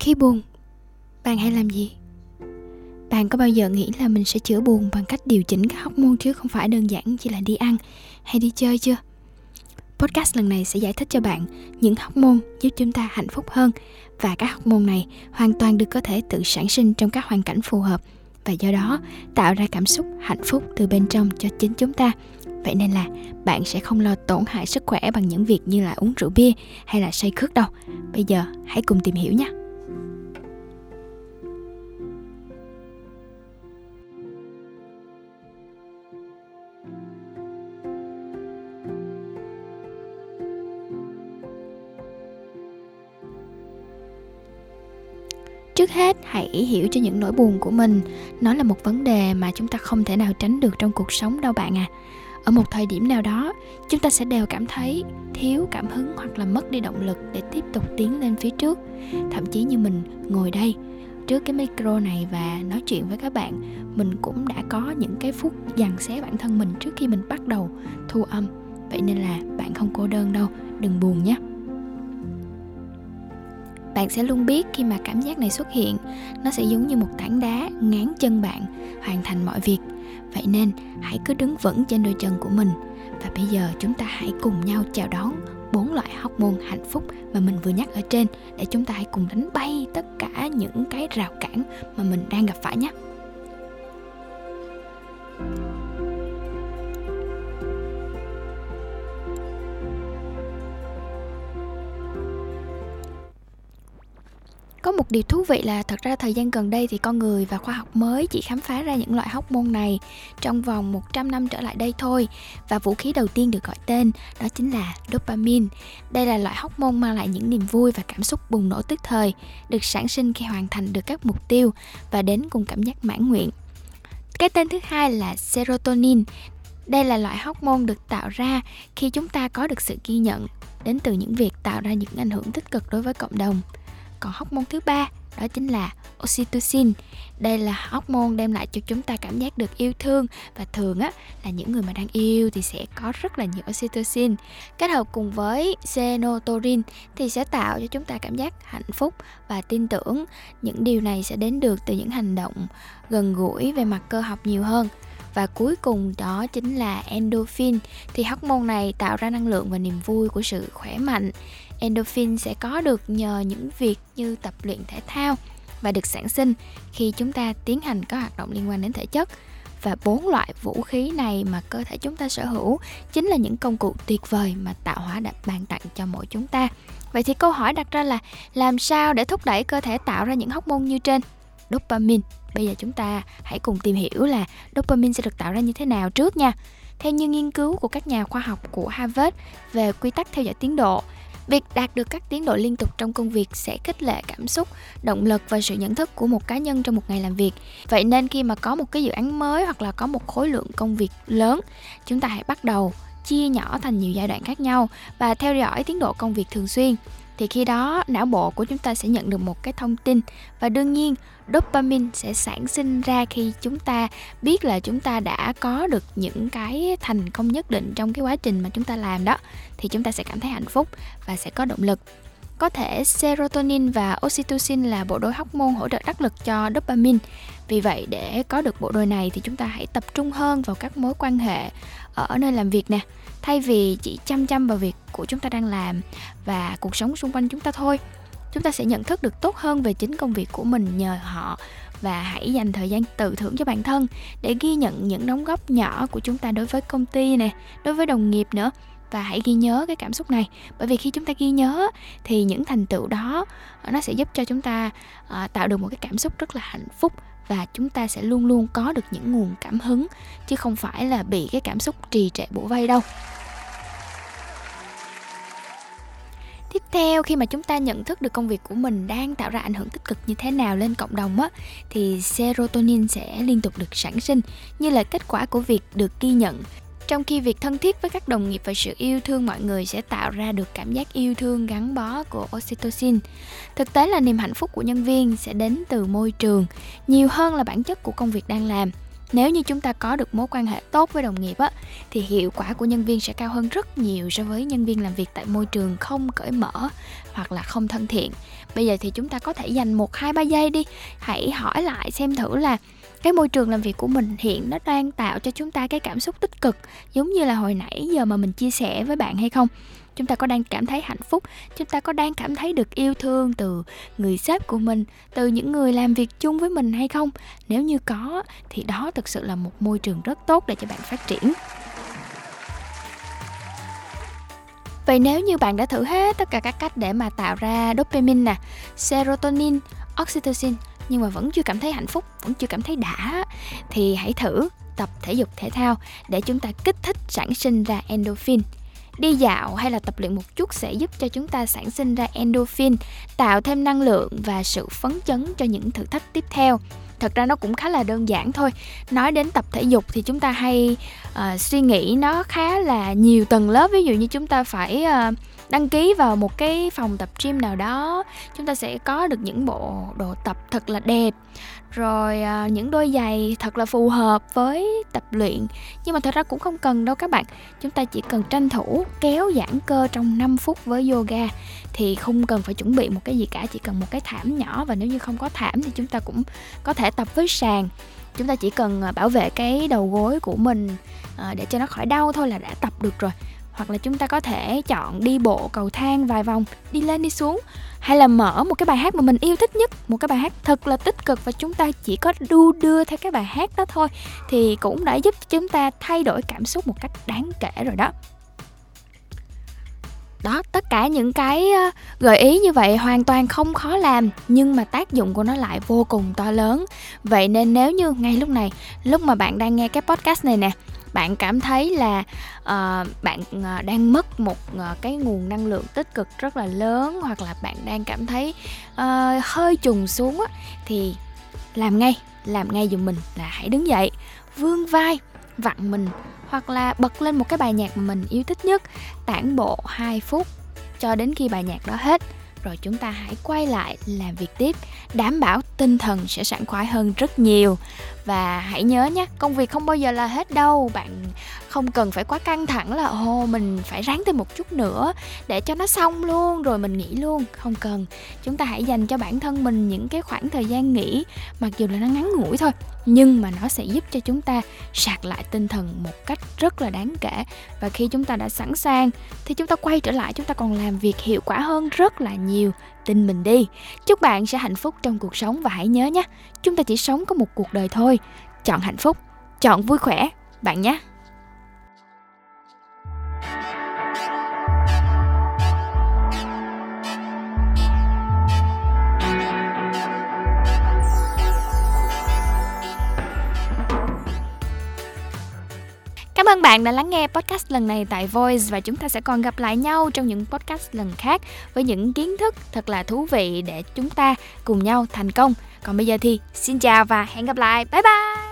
khi buồn? Bạn hay làm gì? Bạn có bao giờ nghĩ là mình sẽ chữa buồn bằng cách điều chỉnh các hormone chứ không phải đơn giản chỉ là đi ăn hay đi chơi chưa? Podcast lần này sẽ giải thích cho bạn những hormone giúp chúng ta hạnh phúc hơn và các hormone này hoàn toàn được có thể tự sản sinh trong các hoàn cảnh phù hợp và do đó tạo ra cảm xúc hạnh phúc từ bên trong cho chính chúng ta. Vậy nên là bạn sẽ không lo tổn hại sức khỏe bằng những việc như là uống rượu bia hay là say khướt đâu. Bây giờ hãy cùng tìm hiểu nhé. Trước hết, hãy hiểu cho những nỗi buồn của mình. Nó là một vấn đề mà chúng ta không thể nào tránh được trong cuộc sống đâu bạn à. Ở một thời điểm nào đó, chúng ta sẽ đều cảm thấy thiếu cảm hứng hoặc là mất đi động lực để tiếp tục tiến lên phía trước. Thậm chí như mình ngồi đây, trước cái micro này và nói chuyện với các bạn, mình cũng đã có những cái phút dằn xé bản thân mình trước khi mình bắt đầu thu âm. Vậy nên là bạn không cô đơn đâu, đừng buồn nhé bạn sẽ luôn biết khi mà cảm giác này xuất hiện. Nó sẽ giống như một tảng đá ngán chân bạn, hoàn thành mọi việc. Vậy nên, hãy cứ đứng vững trên đôi chân của mình. Và bây giờ chúng ta hãy cùng nhau chào đón bốn loại hormone hạnh phúc mà mình vừa nhắc ở trên để chúng ta hãy cùng đánh bay tất cả những cái rào cản mà mình đang gặp phải nhé. Có một điều thú vị là thật ra thời gian gần đây thì con người và khoa học mới chỉ khám phá ra những loại hóc môn này trong vòng 100 năm trở lại đây thôi và vũ khí đầu tiên được gọi tên đó chính là dopamine. Đây là loại hóc môn mang lại những niềm vui và cảm xúc bùng nổ tức thời, được sản sinh khi hoàn thành được các mục tiêu và đến cùng cảm giác mãn nguyện. Cái tên thứ hai là serotonin. Đây là loại hóc môn được tạo ra khi chúng ta có được sự ghi nhận đến từ những việc tạo ra những ảnh hưởng tích cực đối với cộng đồng còn hormone thứ ba, đó chính là oxytocin. Đây là hormone đem lại cho chúng ta cảm giác được yêu thương. Và thường á, là những người mà đang yêu thì sẽ có rất là nhiều oxytocin. Kết hợp cùng với serotonin thì sẽ tạo cho chúng ta cảm giác hạnh phúc và tin tưởng. Những điều này sẽ đến được từ những hành động gần gũi về mặt cơ học nhiều hơn và cuối cùng đó chính là endorphin. Thì hormone này tạo ra năng lượng và niềm vui của sự khỏe mạnh. Endorphin sẽ có được nhờ những việc như tập luyện thể thao và được sản sinh khi chúng ta tiến hành các hoạt động liên quan đến thể chất. Và bốn loại vũ khí này mà cơ thể chúng ta sở hữu chính là những công cụ tuyệt vời mà tạo hóa đã ban tặng cho mỗi chúng ta. Vậy thì câu hỏi đặt ra là làm sao để thúc đẩy cơ thể tạo ra những hormone như trên? Dopamine. Bây giờ chúng ta hãy cùng tìm hiểu là dopamine sẽ được tạo ra như thế nào trước nha. Theo như nghiên cứu của các nhà khoa học của Harvard về quy tắc theo dõi tiến độ Việc đạt được các tiến độ liên tục trong công việc sẽ khích lệ cảm xúc, động lực và sự nhận thức của một cá nhân trong một ngày làm việc. Vậy nên khi mà có một cái dự án mới hoặc là có một khối lượng công việc lớn, chúng ta hãy bắt đầu chia nhỏ thành nhiều giai đoạn khác nhau và theo dõi tiến độ công việc thường xuyên thì khi đó, não bộ của chúng ta sẽ nhận được một cái thông tin và đương nhiên, dopamine sẽ sản sinh ra khi chúng ta biết là chúng ta đã có được những cái thành công nhất định trong cái quá trình mà chúng ta làm đó. Thì chúng ta sẽ cảm thấy hạnh phúc và sẽ có động lực có thể serotonin và oxytocin là bộ đôi hormone hỗ trợ đắc lực cho dopamine. Vì vậy để có được bộ đôi này thì chúng ta hãy tập trung hơn vào các mối quan hệ ở nơi làm việc nè, thay vì chỉ chăm chăm vào việc của chúng ta đang làm và cuộc sống xung quanh chúng ta thôi. Chúng ta sẽ nhận thức được tốt hơn về chính công việc của mình nhờ họ và hãy dành thời gian tự thưởng cho bản thân để ghi nhận những đóng góp nhỏ của chúng ta đối với công ty nè, đối với đồng nghiệp nữa và hãy ghi nhớ cái cảm xúc này. Bởi vì khi chúng ta ghi nhớ thì những thành tựu đó ờ, nó sẽ giúp cho chúng ta uh, tạo được một cái cảm xúc rất là hạnh phúc và chúng ta sẽ luôn luôn có được những nguồn cảm hứng chứ không phải là bị cái cảm xúc trì trệ bủa vây đâu. Tiếp theo khi mà chúng ta nhận thức được công việc của mình đang tạo ra ảnh hưởng tích cực như thế nào lên cộng đồng á thì serotonin sẽ liên tục được sản sinh như là kết quả của việc được ghi nhận trong khi việc thân thiết với các đồng nghiệp và sự yêu thương mọi người sẽ tạo ra được cảm giác yêu thương gắn bó của oxytocin. Thực tế là niềm hạnh phúc của nhân viên sẽ đến từ môi trường, nhiều hơn là bản chất của công việc đang làm nếu như chúng ta có được mối quan hệ tốt với đồng nghiệp á, thì hiệu quả của nhân viên sẽ cao hơn rất nhiều so với nhân viên làm việc tại môi trường không cởi mở hoặc là không thân thiện. Bây giờ thì chúng ta có thể dành một, hai, ba giây đi. Hãy hỏi lại xem thử là cái môi trường làm việc của mình hiện nó đang tạo cho chúng ta cái cảm xúc tích cực, giống như là hồi nãy giờ mà mình chia sẻ với bạn hay không? Chúng ta có đang cảm thấy hạnh phúc chúng ta có đang cảm thấy được yêu thương từ người sếp của mình từ những người làm việc chung với mình hay không? Nếu như có thì đó thực sự là một môi trường rất tốt để cho bạn phát triển. Vậy nếu như bạn đã thử hết tất cả các cách để mà tạo ra dopamine nè, serotonin, oxytocin nhưng mà vẫn chưa cảm thấy hạnh phúc, vẫn chưa cảm thấy đã thì hãy thử tập thể dục thể thao để chúng ta kích thích sản sinh ra endorphin đi dạo hay là tập luyện một chút sẽ giúp cho chúng ta sản sinh ra endorphin tạo thêm năng lượng và sự phấn chấn cho những thử thách tiếp theo. Thật ra nó cũng khá là đơn giản thôi. Nói đến tập thể dục thì chúng ta hay uh, suy nghĩ nó khá là nhiều tầng lớp. Ví dụ như chúng ta phải uh, đăng ký vào một cái phòng tập gym nào đó chúng ta sẽ có được những bộ đồ tập thật là đẹp. Rồi à, những đôi giày thật là phù hợp với tập luyện. Nhưng mà thật ra cũng không cần đâu các bạn. Chúng ta chỉ cần tranh thủ kéo giãn cơ trong 5 phút với yoga thì không cần phải chuẩn bị một cái gì cả chỉ cần một cái thảm nhỏ. Và nếu như không có thảm thì chúng ta cũng có thể tập với sàn. Chúng ta chỉ cần à, bảo vệ cái đầu gối của mình à, để cho nó khỏi đau thôi là đã tập được rồi hoặc là chúng ta có thể chọn đi bộ cầu thang vài vòng, đi lên đi xuống, hay là mở một cái bài hát mà mình yêu thích nhất, một cái bài hát thật là tích cực và chúng ta chỉ có đu đưa theo cái bài hát đó thôi, thì cũng đã giúp chúng ta thay đổi cảm xúc một cách đáng kể rồi đó. Đó, tất cả những cái ờ, gợi ý như vậy hoàn toàn không khó làm, nhưng mà tác dụng của nó lại vô cùng to lớn. Vậy nên nếu như ngay lúc này, lúc mà bạn đang nghe cái podcast này nè bạn cảm thấy là uh, bạn uh, đang mất một uh, cái nguồn năng lượng tích cực rất là lớn hoặc là bạn đang cảm thấy uh, hơi trùng xuống á, thì làm ngay làm ngay giùm mình là hãy đứng dậy vươn vai vặn mình hoặc là bật lên một cái bài nhạc mà mình yêu thích nhất tản bộ 2 phút cho đến khi bài nhạc đó hết. Rồi chúng ta hãy quay lại làm việc tiếp đảm bảo tinh thần sẽ sảng khoái hơn rất nhiều và hãy nhớ nhé, công việc không bao giờ là hết đâu. Bạn không cần phải quá căng thẳng là, ồ, mình phải ráng thêm một chút nữa để cho nó xong luôn, rồi mình nghỉ luôn. Không cần. Chúng ta hãy dành cho bản thân mình những cái khoảng thời gian nghỉ, mặc dù là nó ngắn ngủi thôi, nhưng mà nó sẽ giúp cho chúng ta sạc lại tinh thần một cách rất là đáng kể. Và khi chúng ta đã sẵn sàng, thì chúng ta quay trở lại, chúng ta còn làm việc hiệu quả hơn rất là nhiều tin mình đi. Chúc bạn sẽ hạnh phúc trong cuộc sống và hãy nhớ nhé, chúng ta chỉ sống có một cuộc đời thôi. Chọn hạnh phúc, chọn vui khỏe, bạn nhé. Ơn bạn đã lắng nghe podcast lần này tại Voice và chúng ta sẽ còn gặp lại nhau trong những podcast lần khác với những kiến thức thật là thú vị để chúng ta cùng nhau thành công. Còn bây giờ thì xin chào và hẹn gặp lại. Bye bye.